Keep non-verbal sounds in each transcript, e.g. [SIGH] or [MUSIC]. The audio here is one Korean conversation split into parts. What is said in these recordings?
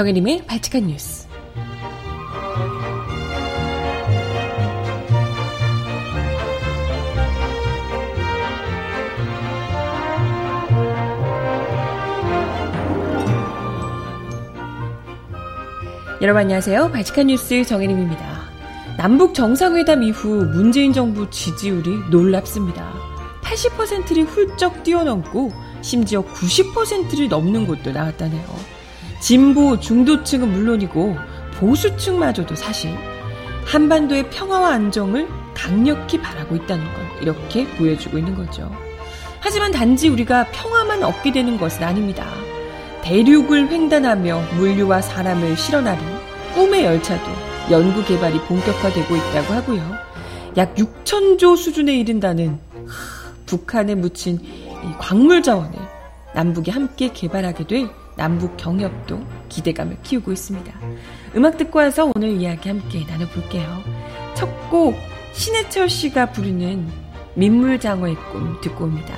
정혜림의 발칙한 뉴스. 여러분 안녕하세요. 발칙한 뉴스 정혜림입니다. 남북 정상회담 이후 문재인 정부 지지율이 놀랍습니다. 80%를 훌쩍 뛰어넘고 심지어 90%를 넘는 곳도 나왔다네요. 진보 중도층은 물론이고 보수층마저도 사실 한반도의 평화와 안정을 강력히 바라고 있다는 걸 이렇게 보여주고 있는 거죠. 하지만 단지 우리가 평화만 얻게 되는 것은 아닙니다. 대륙을 횡단하며 물류와 사람을 실어나는 꿈의 열차도 연구 개발이 본격화되고 있다고 하고요. 약 6천조 수준에 이른다는 북한에 묻힌 광물 자원을 남북이 함께 개발하게 될 남북 경협도 기대감을 키우고 있습니다. 음악 듣고 와서 오늘 이야기 함께 나눠볼게요. 첫 곡 신해철 씨가 부르는 민물장어의 꿈 듣고 옵니다.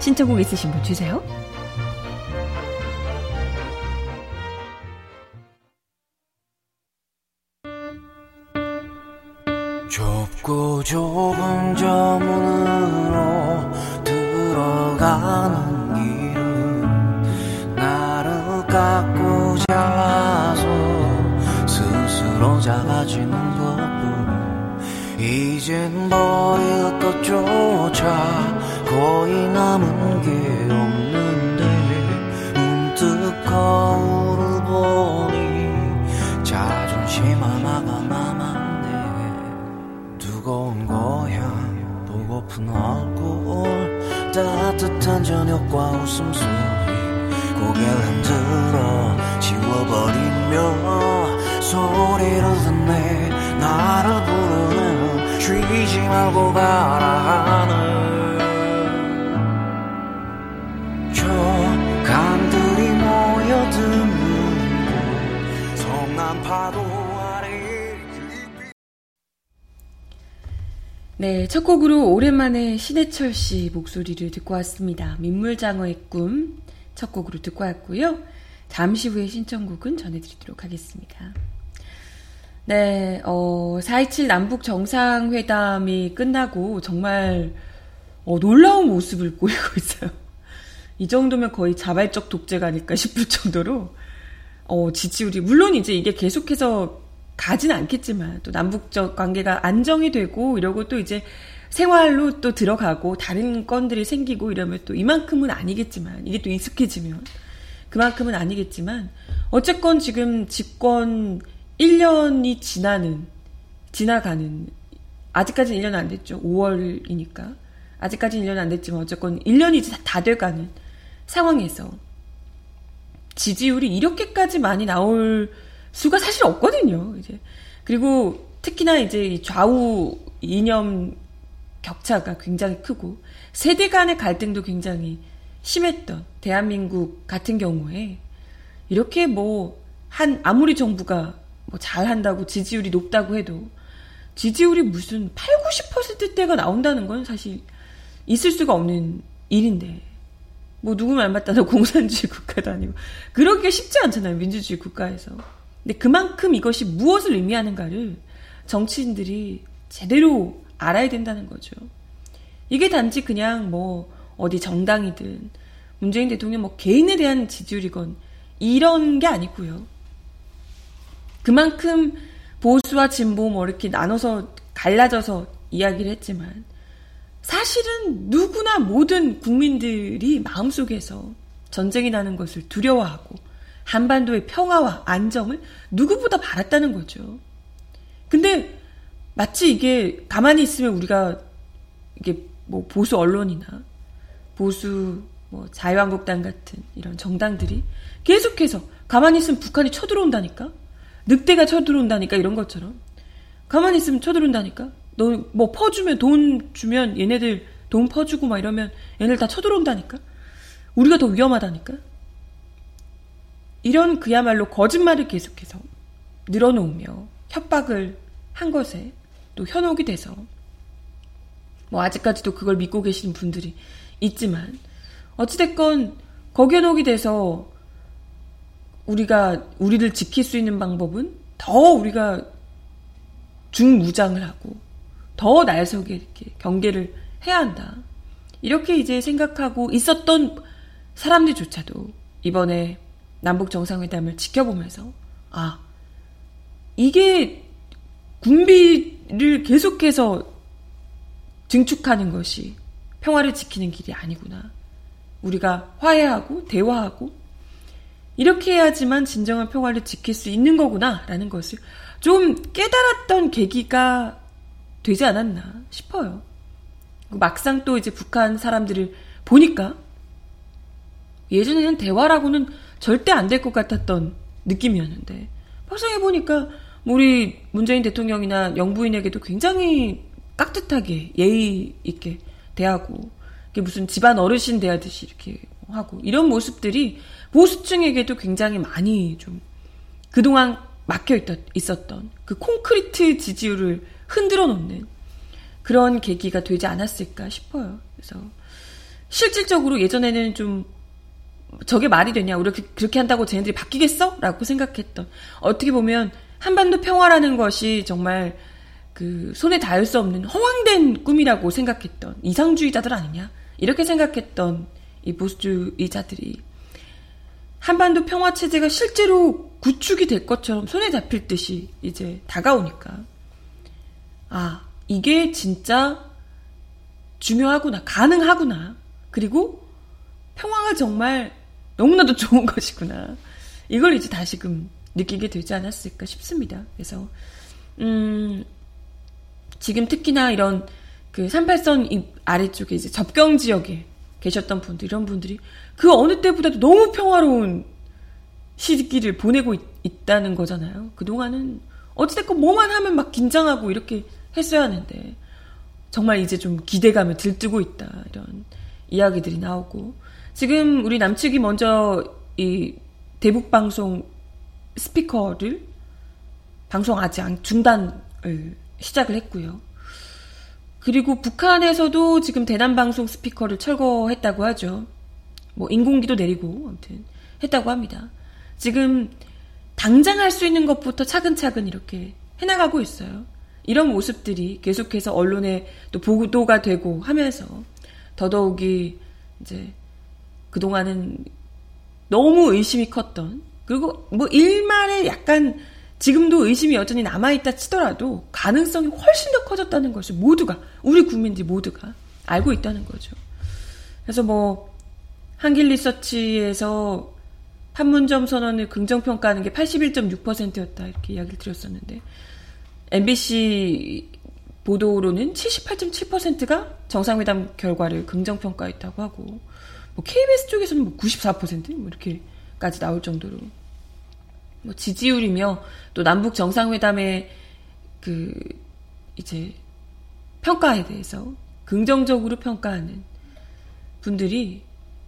신청곡 있으신 분 주세요. 좁고 좁은 저 문으로 들어가는 작아지는 것뿐 이젠 버릴 것조차 거의 남은 게 없는데 문득 거울을 보니 자존심 하나가 남았네. 뜨거운 고향 보고픈 얼굴 따뜻한 저녁과 웃음소리 고개를 흔들어 지워버리며 소리를 듣네 나를 부르는 쉬지 말고 아래 네, 첫 곡으로 오랜만에 신해철 씨 목소리를 듣고 왔습니다. 민물장어의 꿈 첫 곡으로 듣고 왔고요. 잠시 후에 신청곡은 전해드리도록 하겠습니다. 네, 어, 4.27 남북 정상회담이 끝나고 정말 어, 놀라운 모습을 [LAUGHS] 보이고 있어요. 이 정도면 거의 자발적 독재가 아닐까 싶을 정도로 어, 지지율이 물론 이제 이게 계속해서 가진 않겠지만 또 남북적 관계가 안정이 되고 이러고 또 이제 생활로 또 들어가고 다른 건들이 생기고 이러면 또 이만큼은 아니겠지만 이게 또 익숙해지면 그만큼은 아니겠지만 어쨌건 지금 집권 1년이 지나는 지나가는 아직까지는 1년 안 됐죠. 5월이니까 아직까지는 1년 안 됐지만 어쨌건 1년이 이제 다 돼가는 상황에서 지지율이 이렇게까지 많이 나올 수가 사실 없거든요. 이제 그리고 특히나 이제 좌우 이념 격차가 굉장히 크고 세대 간의 갈등도 굉장히 심했던 대한민국 같은 경우에 이렇게 뭐 한 아무리 정부가 뭐 잘한다고 지지율이 높다고 해도 지지율이 무슨 8, 90%대가 나온다는 건 사실 있을 수가 없는 일인데 뭐 누구 말 맞다나 [LAUGHS] 공산주의 국가도 아니고 그러기가 쉽지 않잖아요 민주주의 국가에서 근데 그만큼 이것이 무엇을 의미하는가를 정치인들이 제대로 알아야 된다는 거죠. 이게 단지 그냥 뭐 어디 정당이든 문재인 대통령 뭐 개인에 대한 지지율이건 이런 게 아니고요. 그만큼 보수와 진보 뭐 이렇게 나눠서 갈라져서 이야기를 했지만 사실은 누구나 모든 국민들이 마음속에서 전쟁이 나는 것을 두려워하고 한반도의 평화와 안정을 누구보다 바랐다는 거죠. 근데 마치 이게 가만히 있으면 우리가 이게 뭐 보수 언론이나 보수 뭐 자유한국당 같은 이런 정당들이 계속해서 가만히 있으면 북한이 쳐들어온다니까 늑대가 쳐들어온다니까 이런 것처럼? 가만히 있으면 쳐들어온다니까? 너 뭐 퍼주면 돈 주면 얘네들 돈 퍼주고 막 이러면 얘네들 다 쳐들어온다니까? 우리가 더 위험하다니까? 이런 그야말로 거짓말을 계속해서 늘어놓으며 협박을 한 것에 또 현혹이 돼서 뭐 아직까지도 그걸 믿고 계시는 분들이 있지만 어찌됐건 거견혹이 돼서 우리가 우리를 지킬 수 있는 방법은 더 우리가 중무장을 하고 더 날석에 이렇게 경계를 해야 한다. 이렇게 이제 생각하고 있었던 사람들조차도 이번에 남북 정상회담을 지켜보면서 아 이게 군비를 계속해서 증축하는 것이 평화를 지키는 길이 아니구나. 우리가 화해하고 대화하고 이렇게 해야지만 진정한 평화를 지킬 수 있는 거구나라는 것을 좀 깨달았던 계기가 되지 않았나 싶어요. 막상 또 이제 북한 사람들을 보니까 예전에는 대화라고는 절대 안 될 것 같았던 느낌이었는데 막상 해보니까 우리 문재인 대통령이나 영부인에게도 굉장히 깍듯하게 예의 있게 대하고 무슨 집안 어르신 대하듯이 이렇게 하고 이런 모습들이 보수층에게도 굉장히 많이 좀 그동안 막혀 있었던 그 콘크리트 지지율을 흔들어 놓는 그런 계기가 되지 않았을까 싶어요. 그래서 실질적으로 예전에는 좀 저게 말이 되냐 우리 그렇게 한다고 쟤네들이 바뀌겠어? 라고 생각했던 어떻게 보면 한반도 평화라는 것이 정말 그 손에 닿을 수 없는 허황된 꿈이라고 생각했던 이상주의자들 아니냐 이렇게 생각했던 이 보수주의자들이 한반도 평화 체제가 실제로 구축이 될 것처럼 손에 잡힐 듯이 이제 다가오니까. 아 이게 진짜 중요하구나 가능하구나. 그리고 평화가 정말 너무나도 [LAUGHS] 좋은 것이구나. 이걸 이제 다시금 느끼게 되지 않았을까 싶습니다. 그래서 음 지금 특히나 이런 그 38선 아래쪽에 이제 접경 지역에 계셨던 분들, 이런 분들이 그 어느 때보다도 너무 평화로운 시기를 보내고 있, 다는 거잖아요. 그동안은 어찌됐건 뭐만 하면 막 긴장하고 이렇게 했어야 하는데, 정말 이제 좀 기대감을 들뜨고 있다. 이런 이야기들이 나오고. 지금 우리 남측이 먼저 이 대북 방송 스피커를 방송하지 않, 중단을 시작을 했고요. 그리고 북한에서도 지금 대남 방송 스피커를 철거했다고 하죠. 뭐 인공기도 내리고 아무튼 했다고 합니다. 지금 당장 할 수 있는 것부터 차근차근 이렇게 해나가고 있어요. 이런 모습들이 계속해서 언론에 또 보도가 되고 하면서 더더욱이 이제 그동안은 너무 의심이 컸던 그리고 뭐 일말에 약간 지금도 의심이 여전히 남아있다 치더라도 가능성이 훨씬 더 커졌다는 것을 모두가, 우리 국민들 모두가 알고 있다는 거죠. 그래서 뭐, 한길 리서치에서 판문점 선언을 긍정평가하는 게 81.6%였다. 이렇게 이야기를 드렸었는데, MBC 보도로는 78.7%가 정상회담 결과를 긍정평가했다고 하고, 뭐 KBS 쪽에서는 뭐 94%? 뭐 이렇게까지 나올 정도로 뭐 지지율이며 또 남북 정상회담의 그 이제 평가에 대해서 긍정적으로 평가하는 분들이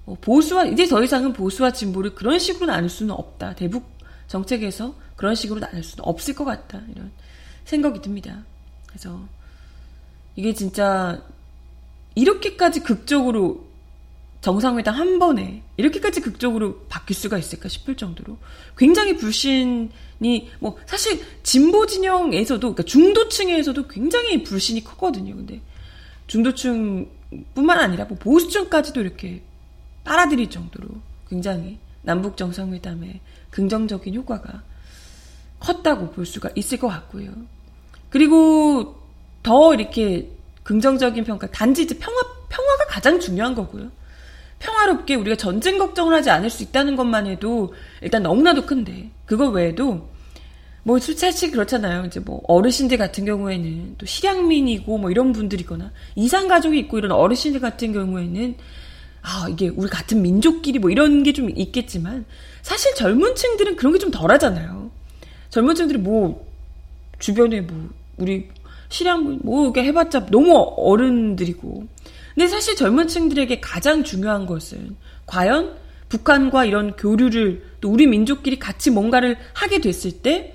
뭐 보수와 이제 더 이상은 보수와 진보를 그런 식으로 나눌 수는 없다. 대북 정책에서 그런 식으로 나눌 수는 없을 것 같다. 이런 생각이 듭니다. 그래서 이게 진짜 이렇게까지 극적으로 정상회담 한 번에 이렇게까지 극적으로 바뀔 수가 있을까 싶을 정도로 굉장히 불신이 뭐 사실 진보 진영에서도 그러니까 중도층에서도 굉장히 불신이 컸거든요. 근데 중도층뿐만 아니라 뭐 보수층까지도 이렇게 빨아들일 정도로 굉장히 남북 정상회담의 긍정적인 효과가 컸다고 볼 수가 있을 것 같고요. 그리고 더 이렇게 긍정적인 평가 단지 이제 평화 평화가 가장 중요한 거고요. 평화롭게 우리가 전쟁 걱정을 하지 않을 수 있다는 것만 해도 일단 너무나도 큰데 그거 외에도 뭐 사실 그렇잖아요. 이제 뭐 어르신들 같은 경우에는 또 실향민이고 뭐 이런 분들이거나 이상 가족이 있고 이런 어르신들 같은 경우에는 아 이게 우리 같은 민족끼리 뭐 이런 게 좀 있겠지만 사실 젊은 층들은 그런 게 좀 덜하잖아요. 젊은 층들이 뭐 주변에 뭐 우리 실향 뭐 이렇게 해봤자 너무 어른들이고 근데 사실 젊은 층들에게 가장 중요한 것은 과연 북한과 이런 교류를 또 우리 민족끼리 같이 뭔가를 하게 됐을 때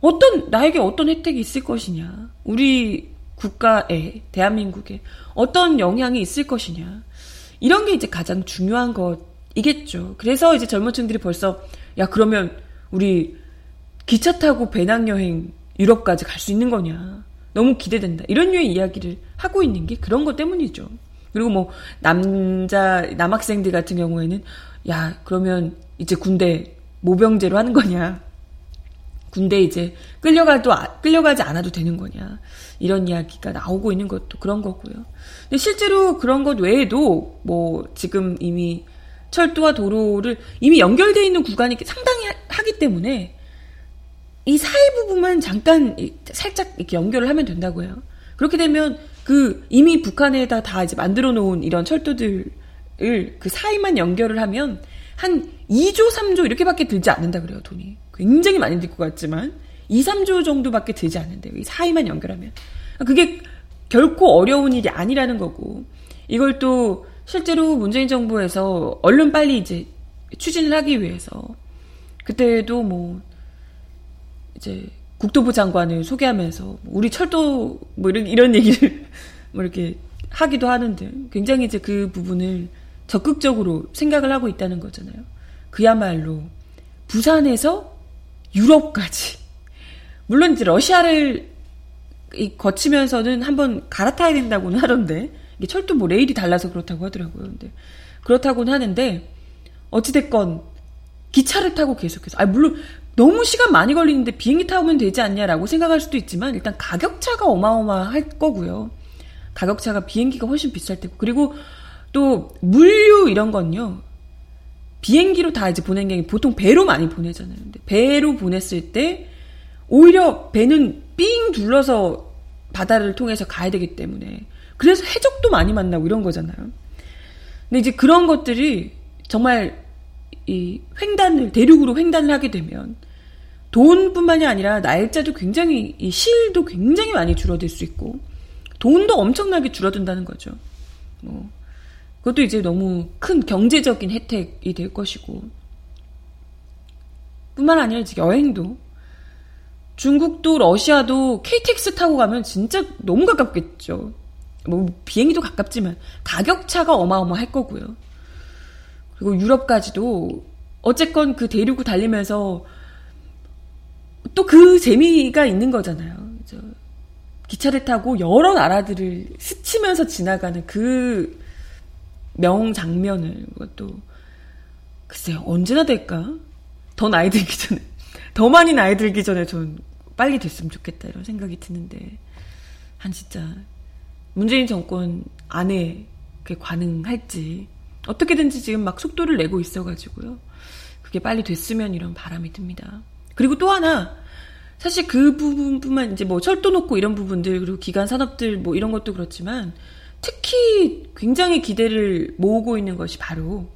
어떤 나에게 어떤 혜택이 있을 것이냐 우리 국가에 대한민국에 어떤 영향이 있을 것이냐 이런 게 이제 가장 중요한 것이겠죠. 그래서 이제 젊은 층들이 벌써 야 그러면 우리 기차 타고 배낭여행 유럽까지 갈 수 있는 거냐. 너무 기대된다. 이런 류의 이야기를 하고 있는 게 그런 것 때문이죠. 그리고 뭐, 남자, 남학생들 같은 경우에는, 야, 그러면 이제 군대 모병제로 하는 거냐. 군대 이제 끌려가도, 끌려가지 않아도 되는 거냐. 이런 이야기가 나오고 있는 것도 그런 거고요. 근데 실제로 그런 것 외에도 뭐 지금 이미 철도와 도로를 이미 연결되어 있는 구간이 상당히 하기 때문에 이 사이 부분만 잠깐 살짝 이렇게 연결을 하면 된다고 해요. 그렇게 되면 그 이미 북한에다 다 이제 만들어 놓은 이런 철도들을 그 사이만 연결을 하면 한 2조, 3조 이렇게밖에 들지 않는다 그래요, 돈이. 굉장히 많이 들 것 같지만 2, 3조 정도밖에 들지 않는데요. 이 사이만 연결하면. 그게 결코 어려운 일이 아니라는 거고. 이걸 또 실제로 문재인 정부에서 얼른 빨리 이제 추진을 하기 위해서 그때도 뭐 이제 국토부 장관을 소개하면서 우리 철도 뭐 이런 이런 얘기를 [LAUGHS] 뭐 이렇게 하기도 하는데 굉장히 이제 그 부분을 적극적으로 생각을 하고 있다는 거잖아요. 그야말로 부산에서 유럽까지 [LAUGHS] 물론 이제 러시아를 거치면서는 한번 갈아타야 된다고는 하던데 이게 철도 뭐 레일이 달라서 그렇다고 하더라고요. 근데 그렇다고는 하는데 어찌됐건 기차를 타고 계속해서 아 물론 너무 시간 많이 걸리는데 비행기 타면 되지 않냐라고 생각할 수도 있지만 일단 가격차가 어마어마할 거고요. 가격차가 비행기가 훨씬 비쌀 테고 그리고 또 물류 이런 건요. 비행기로 다 이제 보낸 게 보통 배로 많이 보내잖아요. 근데 배로 보냈을 때 오히려 배는 삥 둘러서 바다를 통해서 가야 되기 때문에 그래서 해적도 많이 만나고 이런 거잖아요. 근데 이제 그런 것들이 정말 이 횡단을 대륙으로 횡단을 하게 되면 돈뿐만이 아니라 날짜도 굉장히 이 실도 굉장히 많이 줄어들 수 있고 돈도 엄청나게 줄어든다는 거죠. 뭐 그것도 이제 너무 큰 경제적인 혜택이 될 것이고 뿐만 아니라 이제 여행도 중국도 러시아도 KTX 타고 가면 진짜 너무 가깝겠죠. 뭐 비행기도 가깝지만 가격 차가 어마어마할 거고요. 그리고 유럽까지도 어쨌건 그 대륙을 달리면서 또 그 재미가 있는 거잖아요. 기차를 타고 여러 나라들을 스치면서 지나가는 그 명장면을 그것도 글쎄요 언제나 될까? 더 나이 들기 전에 더 많이 나이 들기 전에 전 빨리 됐으면 좋겠다 이런 생각이 드는데 한 진짜 문재인 정권 안에 그게 가능할지 어떻게든지 지금 막 속도를 내고 있어가지고요. 그게 빨리 됐으면 이런 바람이 듭니다. 그리고 또 하나 사실 그 부분뿐만 이제 뭐 철도 놓고 이런 부분들 그리고 기간 산업들 뭐 이런 것도 그렇지만 특히 굉장히 기대를 모으고 있는 것이 바로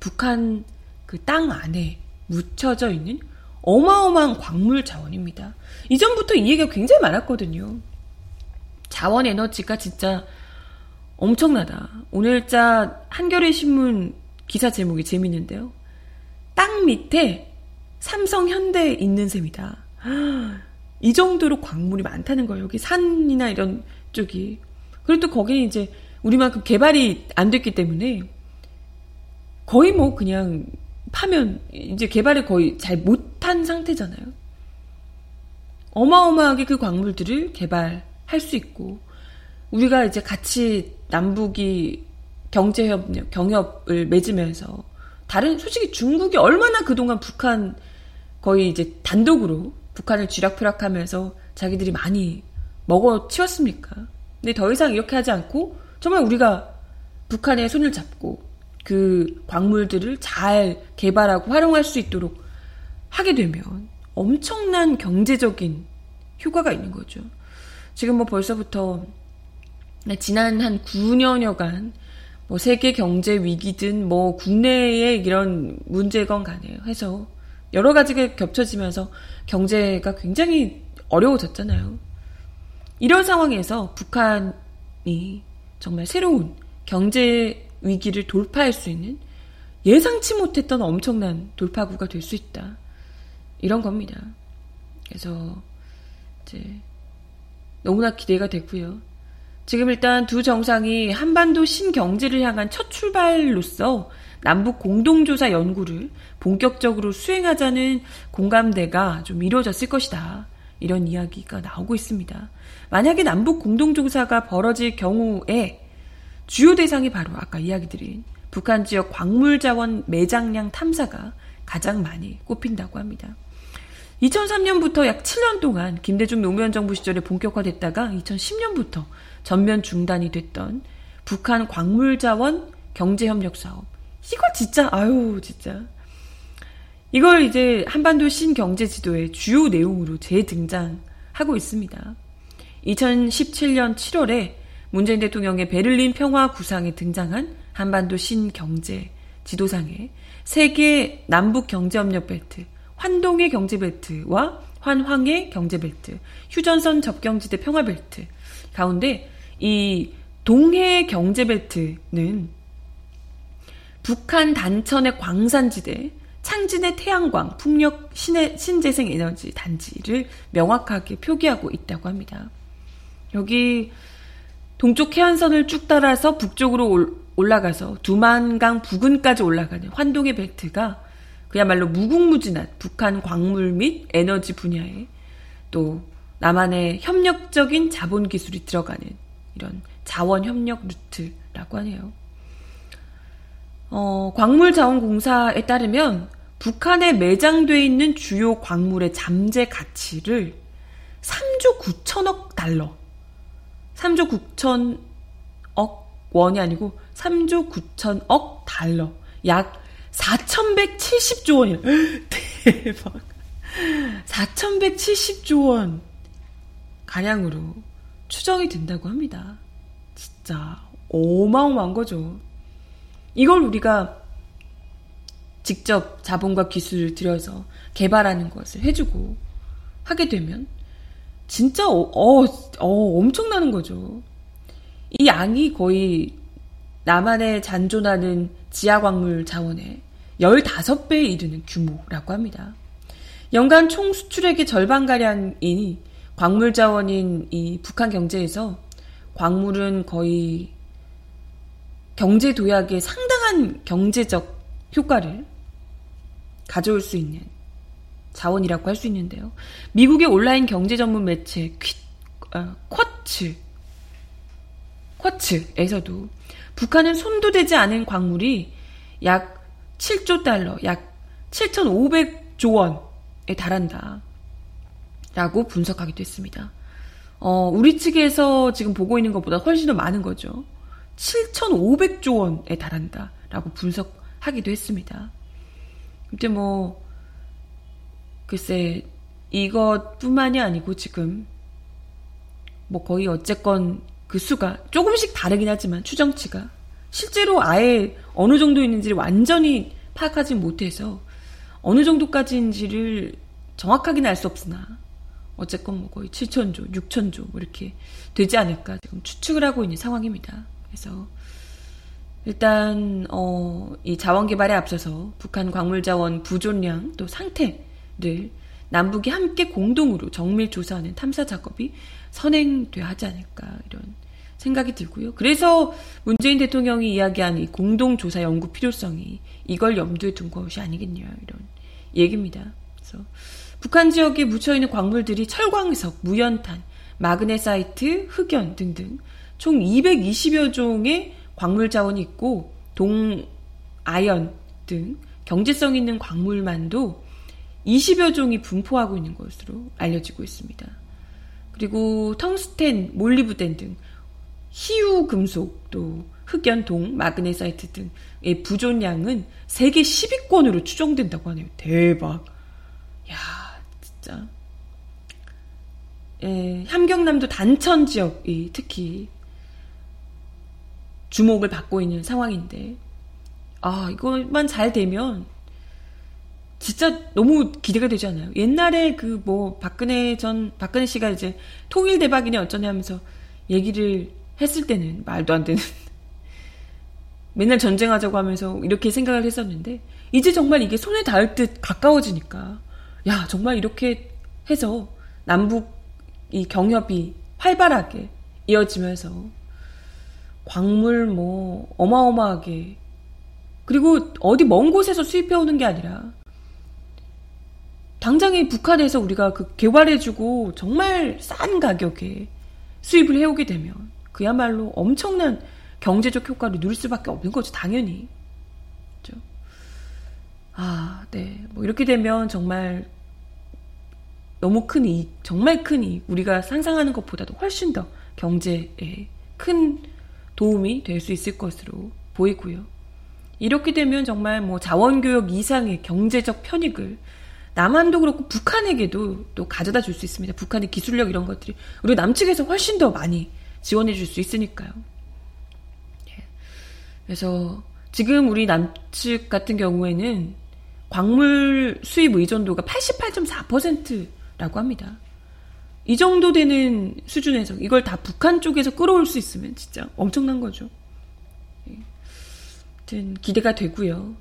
북한 그 땅 안에 묻혀져 있는 어마어마한 광물 자원입니다. 이전부터 이 얘기가 굉장히 많았거든요. 자원 에너지가 진짜 엄청나다. 오늘자 한겨레 신문 기사 제목이 재밌는데요. 땅 밑에 삼성 현대 있는 셈이다. 이 정도로 광물이 많다는 거예요. 여기 산이나 이런 쪽이. 그리고 또 거기는 이제 우리만큼 개발이 안 됐기 때문에 거의 뭐 그냥 파면 이제 개발을 거의 잘 못한 상태잖아요. 어마어마하게 그 광물들을 개발할 수 있고 우리가 이제 같이 남북이 경제협력, 경협을 맺으면서 다른 솔직히 중국이 얼마나 그동안 북한 거의 이제 단독으로 북한을 쥐락펴락하면서 자기들이 많이 먹어 치웠습니까? 근데 더 이상 이렇게 하지 않고 정말 우리가 북한의 손을 잡고 그 광물들을 잘 개발하고 활용할 수 있도록 하게 되면 엄청난 경제적인 효과가 있는 거죠. 지금 뭐 벌써부터 지난 한 9년여간 뭐 세계 경제 위기든 뭐 국내의 이런 문제건 간에 해서 여러 가지가 겹쳐지면서 경제가 굉장히 어려워졌잖아요. 이런 상황에서 북한이 정말 새로운 경제 위기를 돌파할 수 있는 예상치 못했던 엄청난 돌파구가 될 수 있다. 이런 겁니다. 그래서 이제 너무나 기대가 되고요. 지금 일단 두 정상이 한반도 신경제를 향한 첫 출발로서 남북 공동조사 연구를 본격적으로 수행하자는 공감대가 좀 이루어졌을 것이다. 이런 이야기가 나오고 있습니다. 만약에 남북 공동조사가 벌어질 경우에 주요 대상이 바로 아까 이야기 드린 북한 지역 광물 자원 매장량 탐사가 가장 많이 꼽힌다고 합니다. 2003년부터 약 7년 동안 김대중 노무현 정부 시절에 본격화됐다가 2010년부터 전면 중단이 됐던 북한 광물 자원 경제협력 사업. 이걸 진짜 아유 진짜 이걸 이제 한반도 신경제 지도의 주요 내용으로 재등장하고 있습니다. 2017년 7월에 문재인 대통령의 베를린 평화 구상에 등장한 한반도 신경제 지도상에 세계 남북 경제협력 벨트, 환동의 경제 벨트와 환황의 경제 벨트, 휴전선 접경지대 평화 벨트 가운데 이 동해 경제벨트는 북한 단천의 광산지대, 창진의 태양광, 풍력 신의, 신재생 에너지 단지를 명확하게 표기하고 있다고 합니다. 여기 동쪽 해안선을 쭉 따라서 북쪽으로 올라가서 두만강 부근까지 올라가는 환동의 벨트가 그야말로 무궁무진한 북한 광물 및 에너지 분야에 또 남한의 협력적인 자본 기술이 들어가는 이런 자원 협력 루트라고 하네요. 어, 광물자원공사에 따르면 북한에 매장돼 있는 주요 광물의 잠재 가치를 3조 9천억 달러, 3조 9천억 원이 아니고 3조 9천억 달러, 약 4,170조 원이요. [GASPS] 대박. 4,170조 원 가량으로 추정이 된다고 합니다. 진짜 어마어마한 거죠. 이걸 우리가 직접 자본과 기술을 들여서 개발하는 것을 해주고 하게 되면 진짜 어, 어, 어 엄청나는 거죠. 이 양이 거의 남한에 잔존하는 지하광물 자원의 15배에 이르는 규모라고 합니다. 연간 총 수출액의 절반가량이 광물 자원인 이 북한 경제에서 광물은 거의 경제 도약에 상당한 경제적 효과를 가져올 수 있는 자원이라고 할 수 있는데요. 미국의 온라인 경제 전문 매체 퀴, 어, 쿼츠 쿼츠에서도 북한은 손도 되지 않은 광물이 약 7조 달러, 약 7,500조 원에 달한다. 라고 분석하기도 했습니다. 어, 우리 측에서 지금 보고 있는 것보다 훨씬 더 많은 거죠. 7,500조 원에 달한다. 라고 분석하기도 했습니다. 근데 뭐, 글쎄, 이것뿐만이 아니고 지금, 뭐 거의 어쨌건 그 수가 조금씩 다르긴 하지만 추정치가 실제로 아예 어느 정도 있는지를 완전히 파악하지 못해서 어느 정도까지인지를 정확하게는 알 수 없으나 어쨌건 뭐 거의 7천조, 6천조 뭐 이렇게 되지 않을까 지금 추측을 하고 있는 상황입니다. 그래서 일단 어, 이 자원 개발에 앞서서 북한 광물 자원 부존량 또 상태를 남북이 함께 공동으로 정밀 조사하는 탐사 작업이 선행돼야 하지 않을까 이런 생각이 들고요. 그래서 문재인 대통령이 이야기한 이 공동 조사 연구 필요성이 이걸 염두에 둔 것이 아니겠냐 이런 얘기입니다. 그래서 북한 지역에 묻혀있는 광물들이 철광석, 무연탄, 마그네사이트, 흑연 등등 총 220여 종의 광물 자원이 있고 동, 아연 등 경제성 있는 광물만도 20여 종이 분포하고 있는 것으로 알려지고 있습니다. 그리고 텅스텐, 몰리브덴 등 희유 금속 또 흑연, 동, 마그네사이트 등의 부존량은 세계 10위권으로 추정된다고 하네요. 대박. 야, 진짜. 예, 함경남도 단천 지역이 특히 주목을 받고 있는 상황인데, 아, 이것만 잘 되면 진짜 너무 기대가 되지 않아요? 옛날에 그 뭐 박근혜 전 박근혜 씨가 이제 통일 대박이네 어쩌네 하면서 얘기를 했을 때는 말도 안 되는 [LAUGHS] 맨날 전쟁하자고 하면서 이렇게 생각을 했었는데 이제 정말 이게 손에 닿을 듯 가까워지니까 야 정말 이렇게 해서 남북 이 경협이 활발하게 이어지면서 광물 뭐 어마어마하게 그리고 어디 먼 곳에서 수입해 오는 게 아니라 당장에 북한에서 우리가 그 개발해주고 정말 싼 가격에 수입을 해오게 되면 그야말로 엄청난 경제적 효과를 누릴 수밖에 없는 거죠, 당연히. 그렇죠? 아, 네. 뭐 이렇게 되면 정말 너무 큰 이익, 정말 큰 이익, 우리가 상상하는 것보다도 훨씬 더 경제에 큰 도움이 될 수 있을 것으로 보이고요. 이렇게 되면 정말 뭐 자원교역 이상의 경제적 편익을 남한도 그렇고 북한에게도 또 가져다 줄 수 있습니다. 북한의 기술력 이런 것들이 우리 남측에서 훨씬 더 많이 지원해 줄 수 있으니까요. 예. 그래서 지금 우리 남측 같은 경우에는 광물 수입 의존도가 88.4% 라고 합니다. 이 정도 되는 수준에서 이걸 다 북한 쪽에서 끌어올 수 있으면 진짜 엄청난 거죠. 예. 아무튼 기대가 되고요.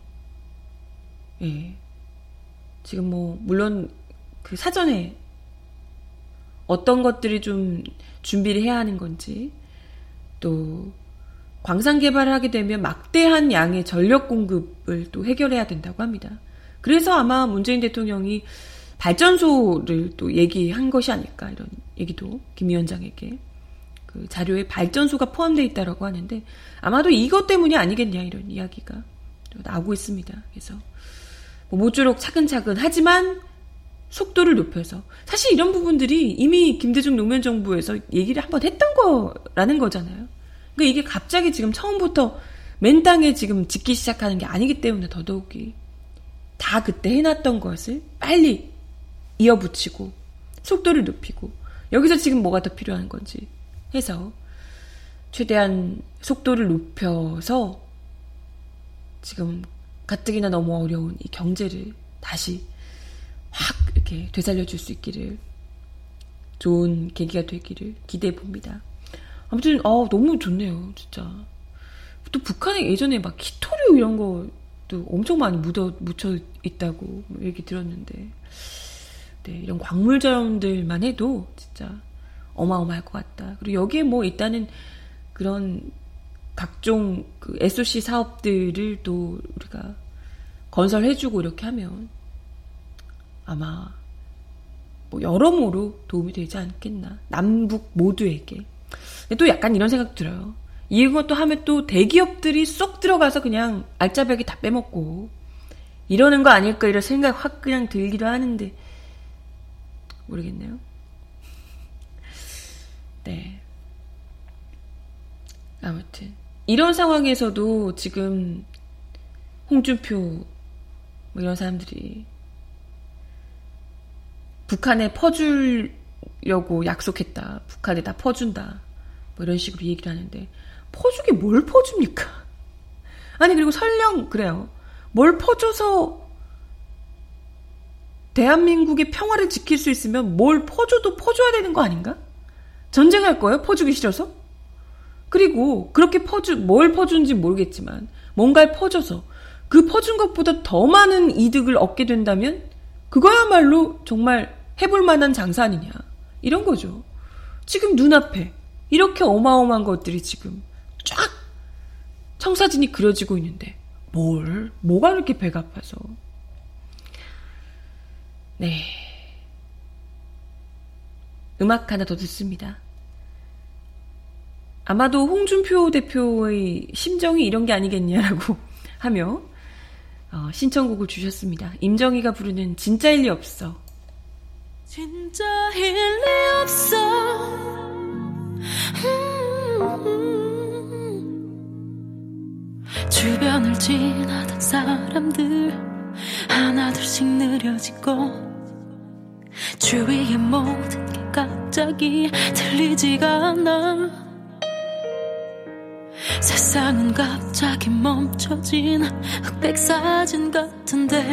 예. 지금 뭐 물론 그 사전에 어떤 것들이 좀 준비를 해야 하는 건지 또 광산 개발을 하게 되면 막대한 양의 전력 공급을 또 해결해야 된다고 합니다. 그래서 아마 문재인 대통령이 발전소를 또 얘기한 것이 아닐까 이런 얘기도 김 위원장에게 그 자료에 발전소가 포함되어 있다라고 하는데 아마도 이것 때문이 아니겠냐 이런 이야기가 나오고 있습니다. 그래서 뭐 모쪼록 차근차근 하지만 속도를 높여서 사실 이런 부분들이 이미 김대중 노무현 정부에서 얘기를 한번 했던 거라는 거잖아요. 그러니까 이게 갑자기 지금 처음부터 맨 땅에 지금 짓기 시작하는 게 아니기 때문에 더더욱이 다 그때 해놨던 것을 빨리 이어붙이고 속도를 높이고 여기서 지금 뭐가 더 필요한 건지 해서 최대한 속도를 높여서 지금 가뜩이나 너무 어려운 이 경제를 다시 확 이렇게 되살려 줄 수 있기를 좋은 계기가 되기를 기대해 봅니다. 아무튼 어 너무 좋네요, 진짜. 또 북한에 예전에 막 키토류 이런 거도 엄청 많이 묻어 묻혀 있다고 얘기 들었는데, 네 이런 광물 자원들만 해도 진짜 어마어마할 것 같다. 그리고 여기에 뭐 일단은 그런 각종 그 SOC 사업들을 또 우리가 건설해주고 이렇게 하면 아마 뭐 여러모로 도움이 되지 않겠나. 남북 모두에게. 또 약간 이런 생각 들어요. 이것도 하면 또 대기업들이 쏙 들어가서 그냥 알짜배기 다 빼먹고 이러는 거 아닐까 이런 생각 확 그냥 들기도 하는데 모르겠네요. 네. 아무튼 이런 상황에서도 지금 홍준표 뭐 이런 사람들이 북한에 퍼주려고 약속했다. 북한에 다 퍼준다. 뭐 이런 식으로 얘기를 하는데 퍼주기 뭘 퍼줍니까? 아니 그리고 설령 그래요. 뭘 퍼줘서 대한민국의 평화를 지킬 수 있으면 뭘 퍼줘도 퍼줘야 되는 거 아닌가? 전쟁할 거예요? 퍼주기 싫어서? 그리고 그렇게 퍼주 뭘 퍼주는지 모르겠지만 뭔가를 퍼줘서 그 퍼준 것보다 더 많은 이득을 얻게 된다면 그거야말로 정말 해볼 만한 장사 아니냐 이런 거죠. 지금 눈앞에 이렇게 어마어마한 것들이 지금 쫙 청사진이 그려지고 있는데 뭘 뭐가 이렇게 배가 아파서 네 음악 하나 더 듣습니다. 아마도 홍준표 대표의 심정이 이런 게 아니겠냐라고 [LAUGHS] 하며 어, 신청곡을 주셨습니다. 임정희가 부르는 진짜 일 리 없어. 진짜 일 리 없어. 주변을 지나던 사람들 하나둘씩 느려지고 주위의 모든 게 갑자기 들리지가 않아. 세상은 갑자기 멈춰진 흑백 사진 같은데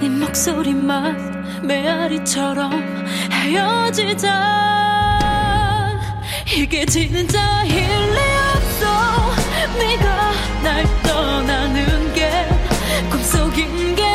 네 목소리만 메아리처럼 헤어지자. 이게 진짜 일리 없어. 네가 날 떠나는 게 꿈속인 게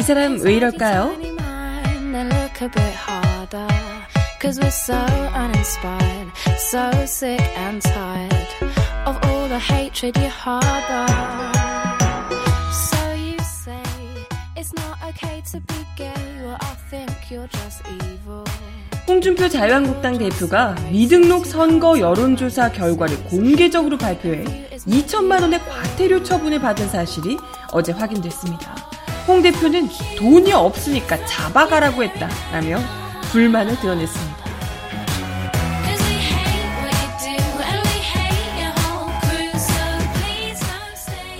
이 사람 왜 이럴까요? Cause we're so uninspired, so sick and tired of all the hatred you harbor. So you say it's not okay to be gay, well, I think you're just evil. 홍준표 자유한국당 대표가 미등록 선거 여론조사 결과를 공개적으로 발표해 2천만 원의 과태료 처분을 받은 사실이 어제 확인됐습니다. 홍 대표는 돈이 없으니까 잡아가라고 했다라며 불만을 드러냈습니다.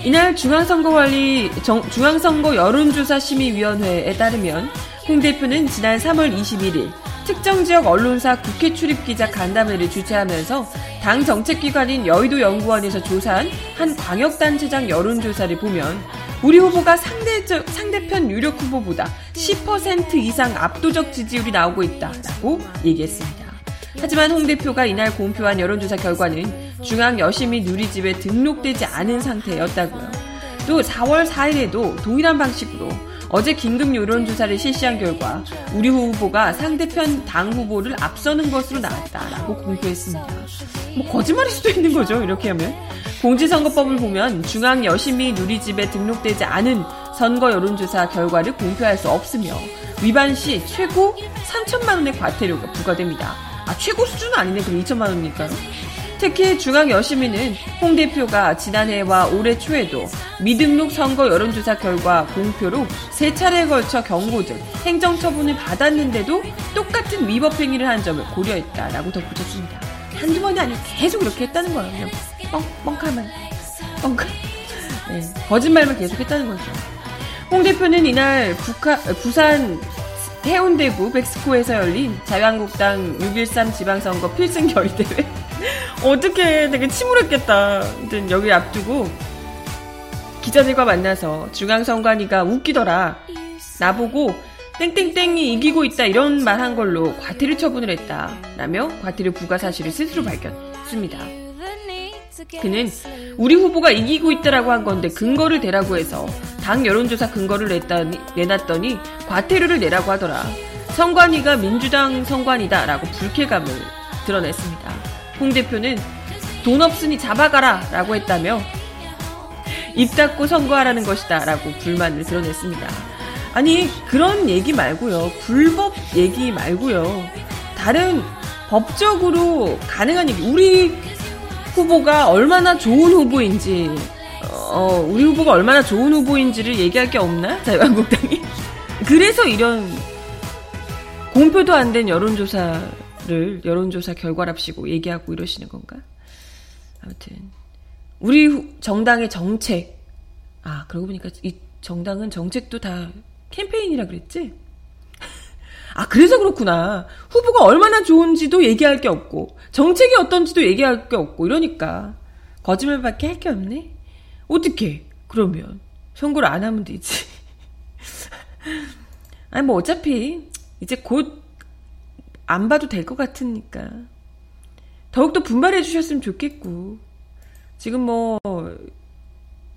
이날 중앙선거관리 중앙선거 여론조사 심의위원회에 따르면 홍 대표는 지난 3월 21일 특정 지역 언론사 국회 출입 기자 간담회를 주최하면서 당 정책기관인 여의도 연구원에서 조사한 한 광역단체장 여론조사를 보면 우리 후보가 상대적, 상대편 유력 후보보다 10% 이상 압도적 지지율이 나오고 있다라고 얘기했습니다. 하지만 홍 대표가 이날 공표한 여론조사 결과는 중앙 여심이 누리집에 등록되지 않은 상태였다고요. 또 4월 4일에도 동일한 방식으로 어제 긴급 여론조사를 실시한 결과 우리 후보가 상대편 당 후보를 앞서는 것으로 나왔다라고 공표했습니다. 뭐 거짓말일 수도 있는 거죠. 이렇게 하면 공지선거법을 보면 중앙 여심이 누리집에 등록되지 않은 선거 여론조사 결과를 공표할 수 없으며 위반 시 최고 3천만 원의 과태료가 부과됩니다. 아 최고 수준은 아니네. 그럼 2천만 원이니까요. 특히 중앙여심위는 홍 대표가 지난해와 올해 초에도 미등록 선거 여론조사 결과 공표로 세 차례에 걸쳐 경고 등 행정처분을 받았는데도 똑같은 위법 행위를 한 점을 고려했다라고 덧붙였습니다. 한두 번이 아니고 계속 이렇게 했다는 거예요. 뻥, 뻥카만. 뻥카. 네, 거짓말만 계속 했다는 거죠. 홍 대표는 이날 북하, 부산 해운대구 백스코에서 열린 자유한국당 6.13 지방선거 필승 결의대회 [LAUGHS] 어떻게 되게 침울했겠다. 여기 앞두고 기자들과 만나서 중앙선관위가 웃기더라. 나보고 땡땡땡이 이기고 있다 이런 말 한 걸로 과태료 처분을 했다. 라며 과태료 부과 사실을 스스로 밝혔습니다. 그는 우리 후보가 이기고 있다라고 한 건데 근거를 대라고 해서 당 여론조사 근거를 냈더니, 내놨더니 과태료를 내라고 하더라. 선관위가 민주당 선관이다라고 불쾌감을 드러냈습니다. 홍 대표는 돈 없으니 잡아가라 라고 했다며 입 닫고 선거하라는 것이다 라고 불만을 드러냈습니다. 아니, 그런 얘기 말고요. 불법 얘기 말고요. 다른 법적으로 가능한 얘기. 우리 후보가 얼마나 좋은 후보인지, 어, 우리 후보가 얼마나 좋은 후보인지를 얘기할 게 없나? [LAUGHS] 자유한국당이. 그래서 이런 공표도 안 된 여론조사 를 여론조사 결과랍시고 얘기하고 이러시는 건가? 아무튼 우리 정당의 정책. 아 그러고 보니까 이 정당은 정책도 다 캠페인이라 그랬지? 아 그래서 그렇구나. 후보가 얼마나 좋은지도 얘기할 게 없고 정책이 어떤지도 얘기할 게 없고 이러니까. 거짓말밖에 할 게 없네? 어떻게 그러면. 선거를 안 하면 되지. [LAUGHS] 아니 뭐 어차피 이제 곧 안 봐도 될 것 같으니까 더욱더 분발해 주셨으면 좋겠고 지금 뭐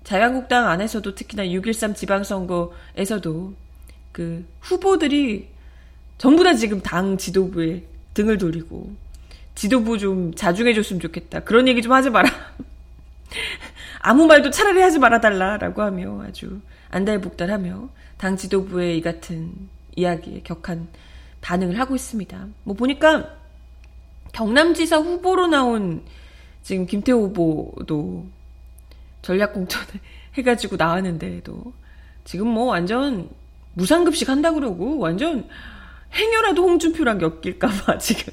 자유한국당 안에서도 특히나 6.13 지방선거에서도 그 후보들이 전부 다 지금 당 지도부에 등을 돌리고 지도부 좀 자중해 줬으면 좋겠다. 그런 얘기 좀 하지 마라. [LAUGHS] 아무 말도 차라리 하지 말아달라라고 하며 아주 안달복달하며 당 지도부의 이 같은 이야기에 격한 반응을 하고 있습니다. 뭐 보니까 경남지사 후보로 나온 지금 김태호 후보도 전략공천을 [LAUGHS] 해가지고 나왔는데도 지금 뭐 완전 무상급식 한다 그러고 완전 행여라도 홍준표랑 엮일까봐 [LAUGHS] 지금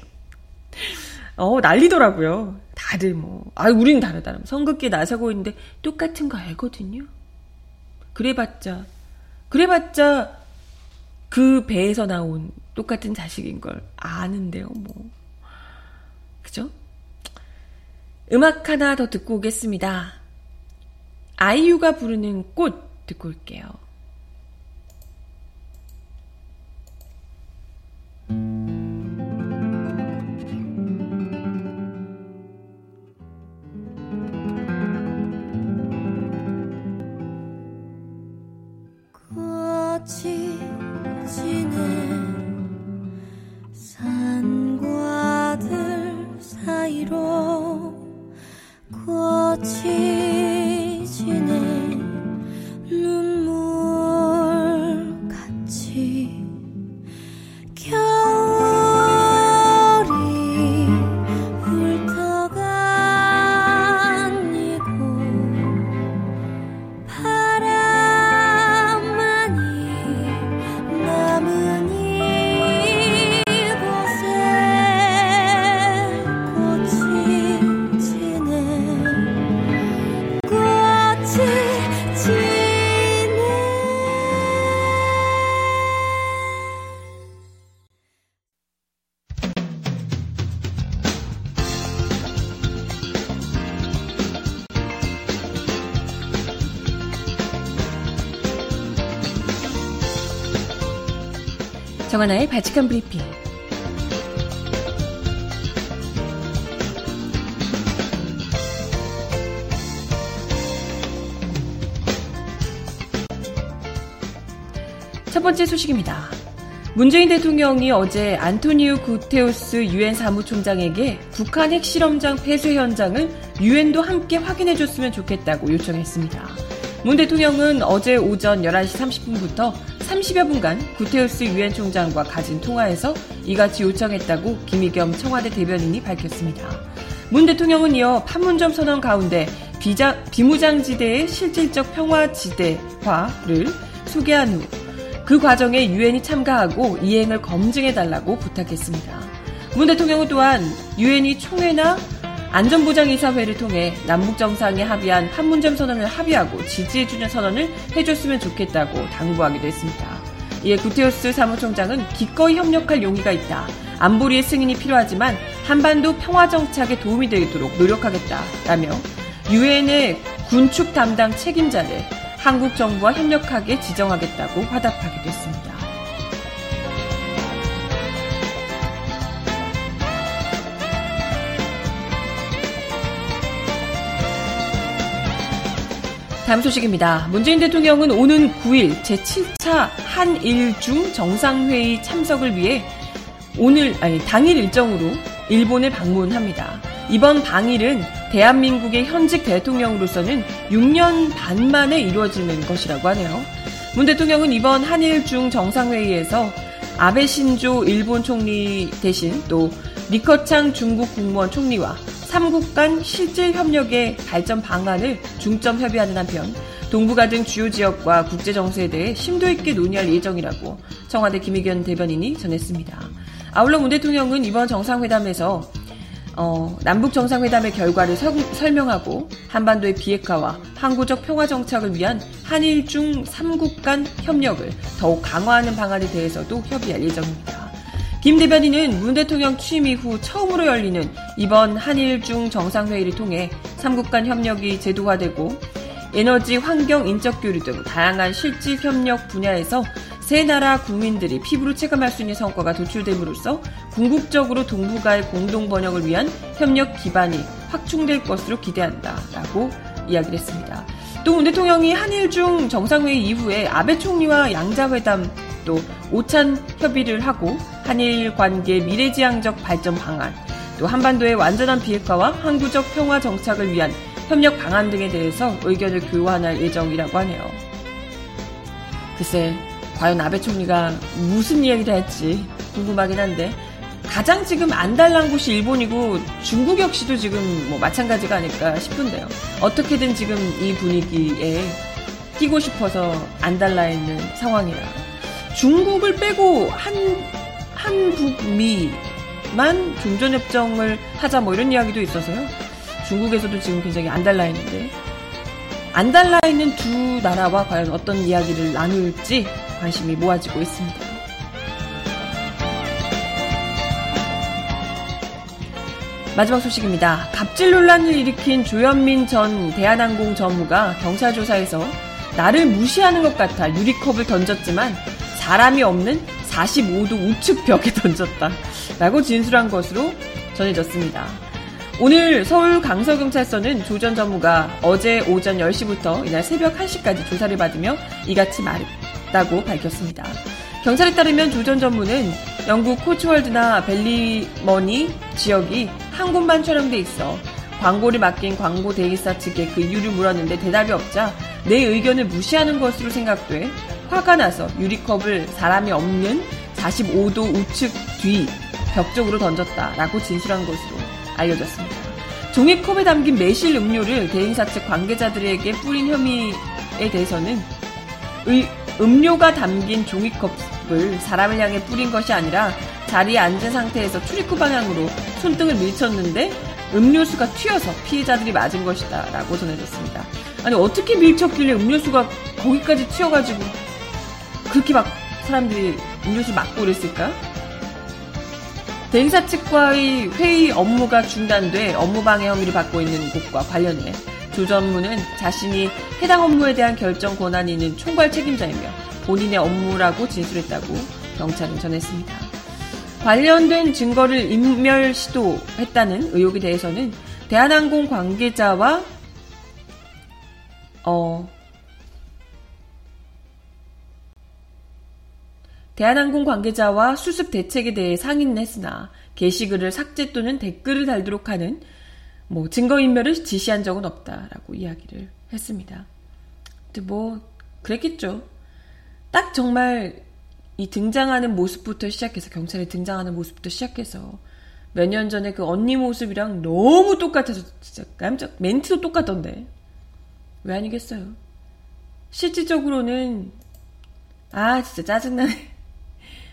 어 난리더라고요. 다들 뭐 아 우리는 다르다. 선긋기에 나서고 있는데 똑같은 거 알거든요. 그래봤자 그래봤자 그 배에서 나온 똑같은 자식인 걸 아는데요. 뭐 그죠? 음악 하나 더 듣고 오겠습니다. 아이유가 부르는 꽃 듣고 올게요. 정하나의 바칙한 브리핑. 첫 번째 소식입니다. 문재인 대통령이 어제 안토니우 구테우스 유엔 사무총장에게 북한 핵실험장 폐쇄 현장을 유엔도 함께 확인해 줬으면 좋겠다고 요청했습니다. 문 대통령은 어제 오전 11시 30분부터 30여 분간 구테우스 유엔 총장과 가진 통화에서 이같이 요청했다고 김의겸 청와대 대변인이 밝혔습니다. 문 대통령은 이어 판문점 선언 가운데 비자, 비무장지대의 실질적 평화지대화를 소개한 후 그 과정에 유엔이 참가하고 이행을 검증해달라고 부탁했습니다. 문 대통령은 또한 유엔이 총회나 안전보장이사회를 통해 남북정상이 합의한 판문점 선언을 합의하고 지지해주는 선언을 해줬으면 좋겠다고 당부하기도 했습니다. 이에 구테오스 사무총장은 기꺼이 협력할 용의가 있다. 안보리의 승인이 필요하지만 한반도 평화 정착에 도움이 되도록 노력하겠다라며 유엔의 군축 담당 책임자를 한국 정부와 협력하게 지정하겠다고 화답하기도 했습니다. 다음 소식입니다. 문재인 대통령은 오는 9일 제7차 한일중 정상회의 참석을 위해 오늘, 아니, 당일 일정으로 일본을 방문합니다. 이번 방일은 대한민국의 현직 대통령으로서는 6년 반 만에 이루어지는 것이라고 하네요. 문 대통령은 이번 한일중 정상회의에서 아베 신조 일본 총리 대신 또 리커창 중국 국무원 총리와 3국 간 실질 협력의 발전 방안을 중점 협의하는 한편 동북아 등 주요 지역과 국제 정세에 대해 심도 있게 논의할 예정이라고 청와대 김의견 대변인이 전했습니다. 아울러 문 대통령은 이번 정상회담에서 어, 남북 정상회담의 결과를 서, 설명하고 한반도의 비핵화와 항구적 평화 정착을 위한 한일 중 3국 간 협력을 더욱 강화하는 방안에 대해서도 협의할 예정입니다. 김 대변인은 문 대통령 취임 이후 처음으로 열리는 이번 한일 중 정상회의를 통해 3국 간 협력이 제도화되고 에너지, 환경, 인적 교류 등 다양한 실질 협력 분야에서 세 나라 국민들이 피부로 체감할 수 있는 성과가 도출됨으로써 궁극적으로 동북아의 공동 번영을 위한 협력 기반이 확충될 것으로 기대한다라고 이야기를 했습니다. 또 문 대통령이 한일 중 정상회의 이후에 아베 총리와 양자회담 또 오찬 협의를 하고 한일 관계 미래지향적 발전 방안 또 한반도의 완전한 비핵화와 항구적 평화 정착을 위한 협력 방안 등에 대해서 의견을 교환할 예정이라고 하네요. 글쎄 과연 아베 총리가 무슨 이야기를 할지 궁금하긴 한데 가장 지금 안달난 곳이 일본이고 중국 역시도 지금 뭐 마찬가지가 아닐까 싶은데요. 어떻게든 지금 이 분위기에 끼고 싶어서 안달나 있는 상황이라 중국을 빼고 한 한북미만 종전협정을 하자 뭐 이런 이야기도 있어서요. 중국에서도 지금 굉장히 안달나 있는데 안달나 있는 두 나라와 과연 어떤 이야기를 나눌지 관심이 모아지고 있습니다. 마지막 소식입니다. 갑질 논란을 일으킨 조현민 전 대한항공 전무가 경찰 조사에서 나를 무시하는 것 같아 유리컵을 던졌지만 사람이 없는 45도 우측 벽에 [LAUGHS] 던졌다. 라고 진술한 것으로 전해졌습니다. 오늘 서울 강서경찰서는 조 전 전무가 어제 오전 10시부터 이날 새벽 1시까지 조사를 받으며 이같이 말했다고 밝혔습니다. 경찰에 따르면 조 전 전무는 영국 코츠월드나 벨리머니 지역이 한 곳만 촬영돼 있어 광고를 맡긴 광고 대행사 측에 그 이유를 물었는데 대답이 없자 내 의견을 무시하는 것으로 생각돼 화가 나서 유리컵을 사람이 없는 45도 우측 뒤 벽 쪽으로 던졌다라고 진술한 것으로 알려졌습니다. 종이컵에 담긴 매실 음료를 대행사 측 관계자들에게 뿌린 혐의에 대해서는 의, 음료가 담긴 종이컵을 사람을 향해 뿌린 것이 아니라 자리에 앉은 상태에서 출입구 방향으로 손등을 밀쳤는데 음료수가 튀어서 피해자들이 맞은 것이다 라고 전해졌습니다. 아니 어떻게 밀쳤길래 음료수가 거기까지 튀어가지고 그렇게 막 사람들이 음료수 맞고 그랬을까? 대행사 측과의 회의 업무가 중단돼 업무방해 혐의를 받고 있는 곳과 관련해 조 전무는 자신이 해당 업무에 대한 결정 권한이 있는 총괄 책임자이며 본인의 업무라고 진술했다고 경찰은 전했습니다. 관련된 증거를 인멸 시도했다는 의혹에 대해서는 대한항공 관계자와 어, 대한항공 관계자와 수습 대책에 대해 상의는 했으나 게시글을 삭제 또는 댓글을 달도록 하는 뭐 증거인멸을 지시한 적은 없다라고 이야기를 했습니다. 근데 뭐 그랬겠죠. 딱 정말 이 등장하는 모습부터 시작해서 경찰에 등장하는 모습부터 시작해서 몇 년 전에 그 언니 모습이랑 너무 똑같아서 진짜 깜짝 멘트도 똑같던데 왜 아니겠어요? 실질적으로는 아 진짜 짜증나네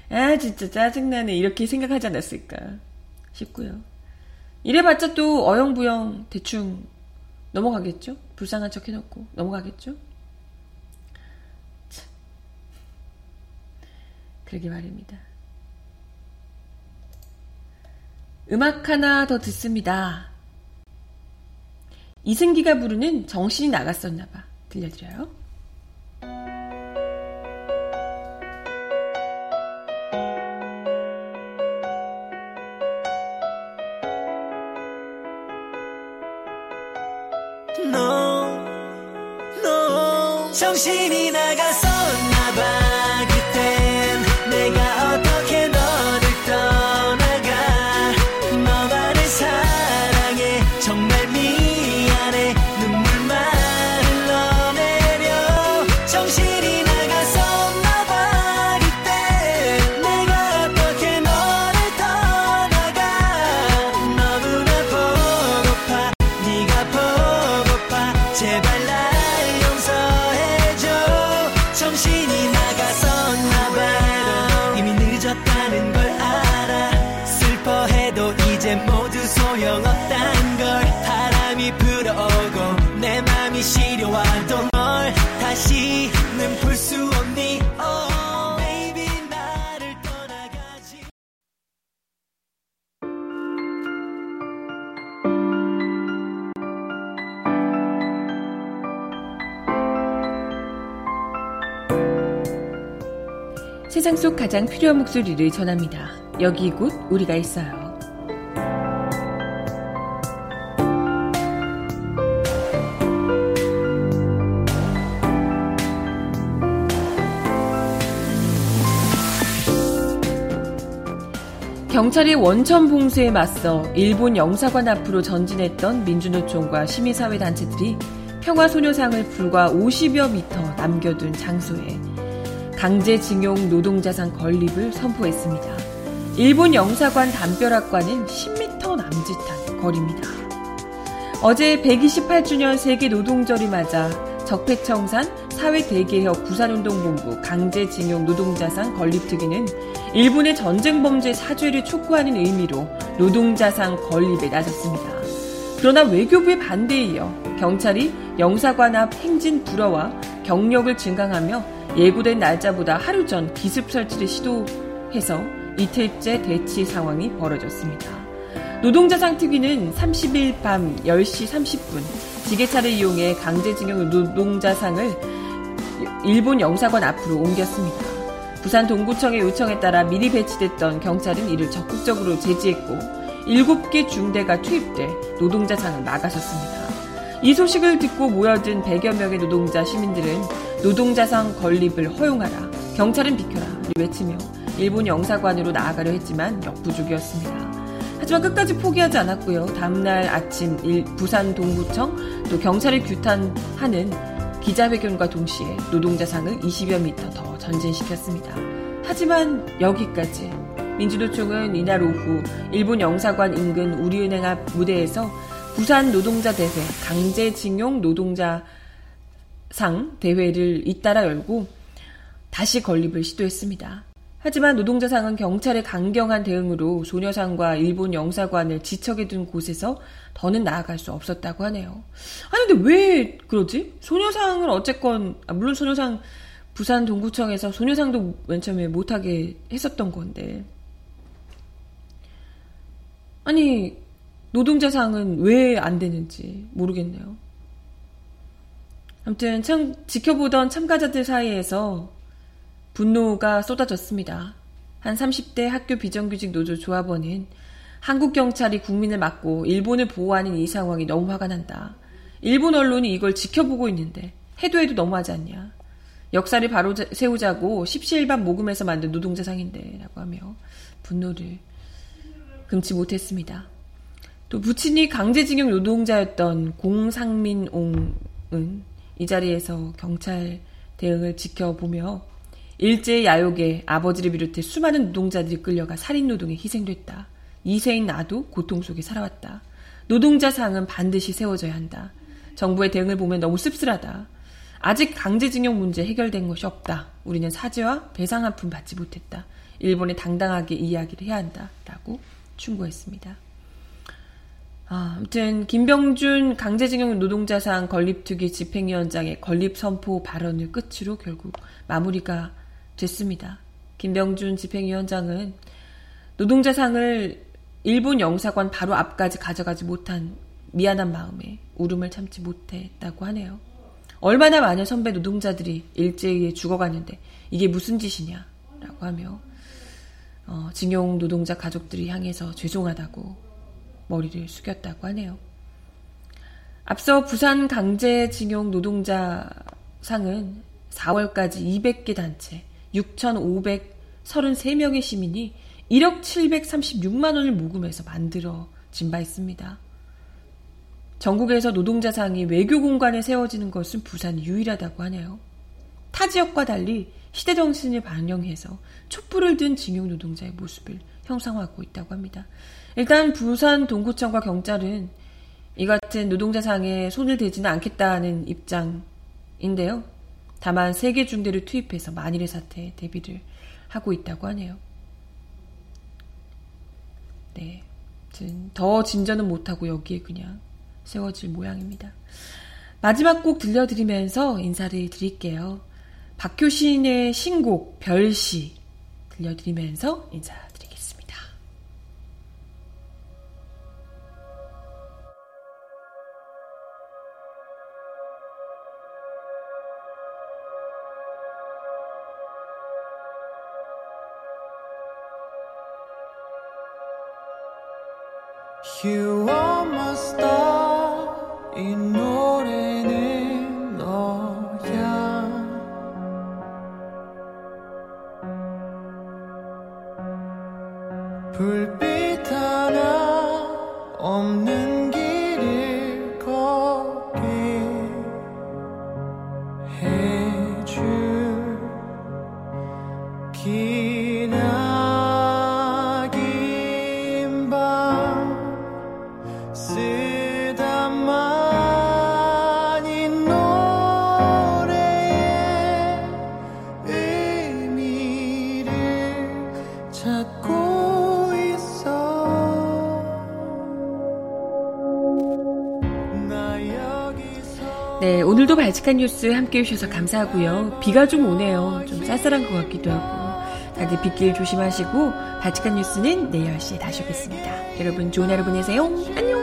아 진짜 짜증나네 이렇게 생각하지 않았을까 싶고요. 이래봤자 또 어영부영 대충 넘어가겠죠? 불쌍한 척 해놓고 넘어가겠죠? 참. 그러게 말입니다. 음악 하나 더 듣습니다. 이승기가 부르는 정신이 나갔었나봐. 들려드려요. 정신이 나갔었 다가섰나봐 이미 늦었다는 걸 알아. 슬퍼해도 이제 모두 소용없단 걸. 바람이 불어오고 내 맘이 시려와도 널 다시는 볼수 없니? 세상 속 가장 필요한 목소리를 전합니다. 여기 곧 우리가 있어요. 경찰이 원천 봉쇄에 맞서 일본 영사관 앞으로 전진했던 민주노총과 시민사회 단체들이 평화소녀상을 불과 50여 미터 남겨둔 장소에 강제징용 노동자상 건립을 선포했습니다. 일본 영사관 담벼락과는 10m 남짓한 거리입니다. 어제 128주년 세계 노동절이 맞아 적폐청산 사회대개혁 부산운동본부 강제징용 노동자상 건립특위는 일본의 전쟁범죄 사죄를 촉구하는 의미로 노동자상 건립에 나섰습니다. 그러나 외교부의 반대에 이어 경찰이 영사관 앞 행진 불어와 경력을 증강하며 예고된 날짜보다 하루 전 기습 설치를 시도해서 이틀째 대치 상황이 벌어졌습니다. 노동자상 특위는 30일 밤 10시 30분 지게차를 이용해 강제징용 노동자상을 일본 영사관 앞으로 옮겼습니다. 부산 동구청의 요청에 따라 미리 배치됐던 경찰은 이를 적극적으로 제지했고 7개 중대가 투입돼 노동자상을 막아섰습니다. 이 소식을 듣고 모여든 100여 명의 노동자 시민들은 노동자상 건립을 허용하라, 경찰은 비켜라 외치며 일본 영사관으로 나아가려 했지만 역부족이었습니다. 하지만 끝까지 포기하지 않았고요. 다음날 아침 부산 동구청 또 경찰을 규탄하는 기자회견과 동시에 노동자상을 20여 미터 더 전진시켰습니다. 하지만 여기까지 민주노총은 이날 오후 일본 영사관 인근 우리은행 앞 무대에서 부산 노동자 대회 강제징용 노동자 상 대회를 잇따라 열고 다시 건립을 시도했습니다. 하지만 노동자상은 경찰의 강경한 대응으로 소녀상과 일본 영사관을 지척에 둔 곳에서 더는 나아갈 수 없었다고 하네요. 아니 근데 왜 그러지? 소녀상을 어쨌건 아, 물론 소녀상 부산 동구청에서 소녀상도 맨 처음에 못하게 했었던 건데 아니 노동자상은 왜 안 되는지 모르겠네요. 아무튼 참 지켜보던 참가자들 사이에서 분노가 쏟아졌습니다. 한 30대 학교 비정규직 노조 조합원은 한국 경찰이 국민을 막고 일본을 보호하는 이 상황이 너무 화가 난다. 일본 언론이 이걸 지켜보고 있는데 해도 해도 너무하지 않냐. 역사를 바로 세우자고 십시일반 모금해서 만든 노동자상인데 라고 하며 분노를 금치 못했습니다. 또 부친이 강제징용 노동자였던 공상민옹은 이 자리에서 경찰 대응을 지켜보며 일제의 야욕에 아버지를 비롯해 수많은 노동자들이 끌려가 살인노동에 희생됐다. 이세인 나도 고통 속에 살아왔다. 노동자 상은 반드시 세워져야 한다. 정부의 대응을 보면 너무 씁쓸하다. 아직 강제징용 문제 해결된 것이 없다. 우리는 사죄와 배상 한 푼 받지 못했다. 일본에 당당하게 이야기를 해야 한다. 라고 충고했습니다. 아, 아무튼 김병준 강제징용 노동자상 건립특위 집행위원장의 건립 선포 발언을 끝으로 결국 마무리가 됐습니다. 김병준 집행위원장은 노동자상을 일본 영사관 바로 앞까지 가져가지 못한 미안한 마음에 울음을 참지 못했다고 하네요. 얼마나 많은 선배 노동자들이 일제에 죽어가는데 이게 무슨 짓이냐 라고 하며 어, 징용 노동자 가족들이 향해서 죄송하다고 머리를 숙였다고 하네요. 앞서 부산 강제징용 노동자 상은 4월까지 200개 단체 6,533명의 시민이 1억 736만 원을 모금해서 만들어진 바 있습니다. 전국에서 노동자상이 외교 공간에 세워지는 것은 부산이 유일하다고 하네요. 타 지역과 달리 시대 정신을 반영해서 촛불을 든 징용 노동자의 모습을 형상화하고 있다고 합니다. 일단 부산 동구청과 경찰은 이 같은 노동자상에 손을 대지는 않겠다는 입장인데요. 다만 세계 중대를 투입해서 만일의 사태에 대비를 하고 있다고 하네요. 네. 더 진전은 못하고 여기에 그냥 세워질 모양입니다. 마지막 곡 들려드리면서 인사를 드릴게요. 박효신의 신곡 별시 들려드리면서 인사 불 발칙한 뉴스 함께 해주셔서 감사하고요. 비가 좀 오네요. 좀 쌀쌀한 것 같기도 하고. 다들 빗길 조심하시고, 발칙한 뉴스는 내일 10시에 다시 오겠습니다. 여러분 좋은 하루 보내세요. 안녕!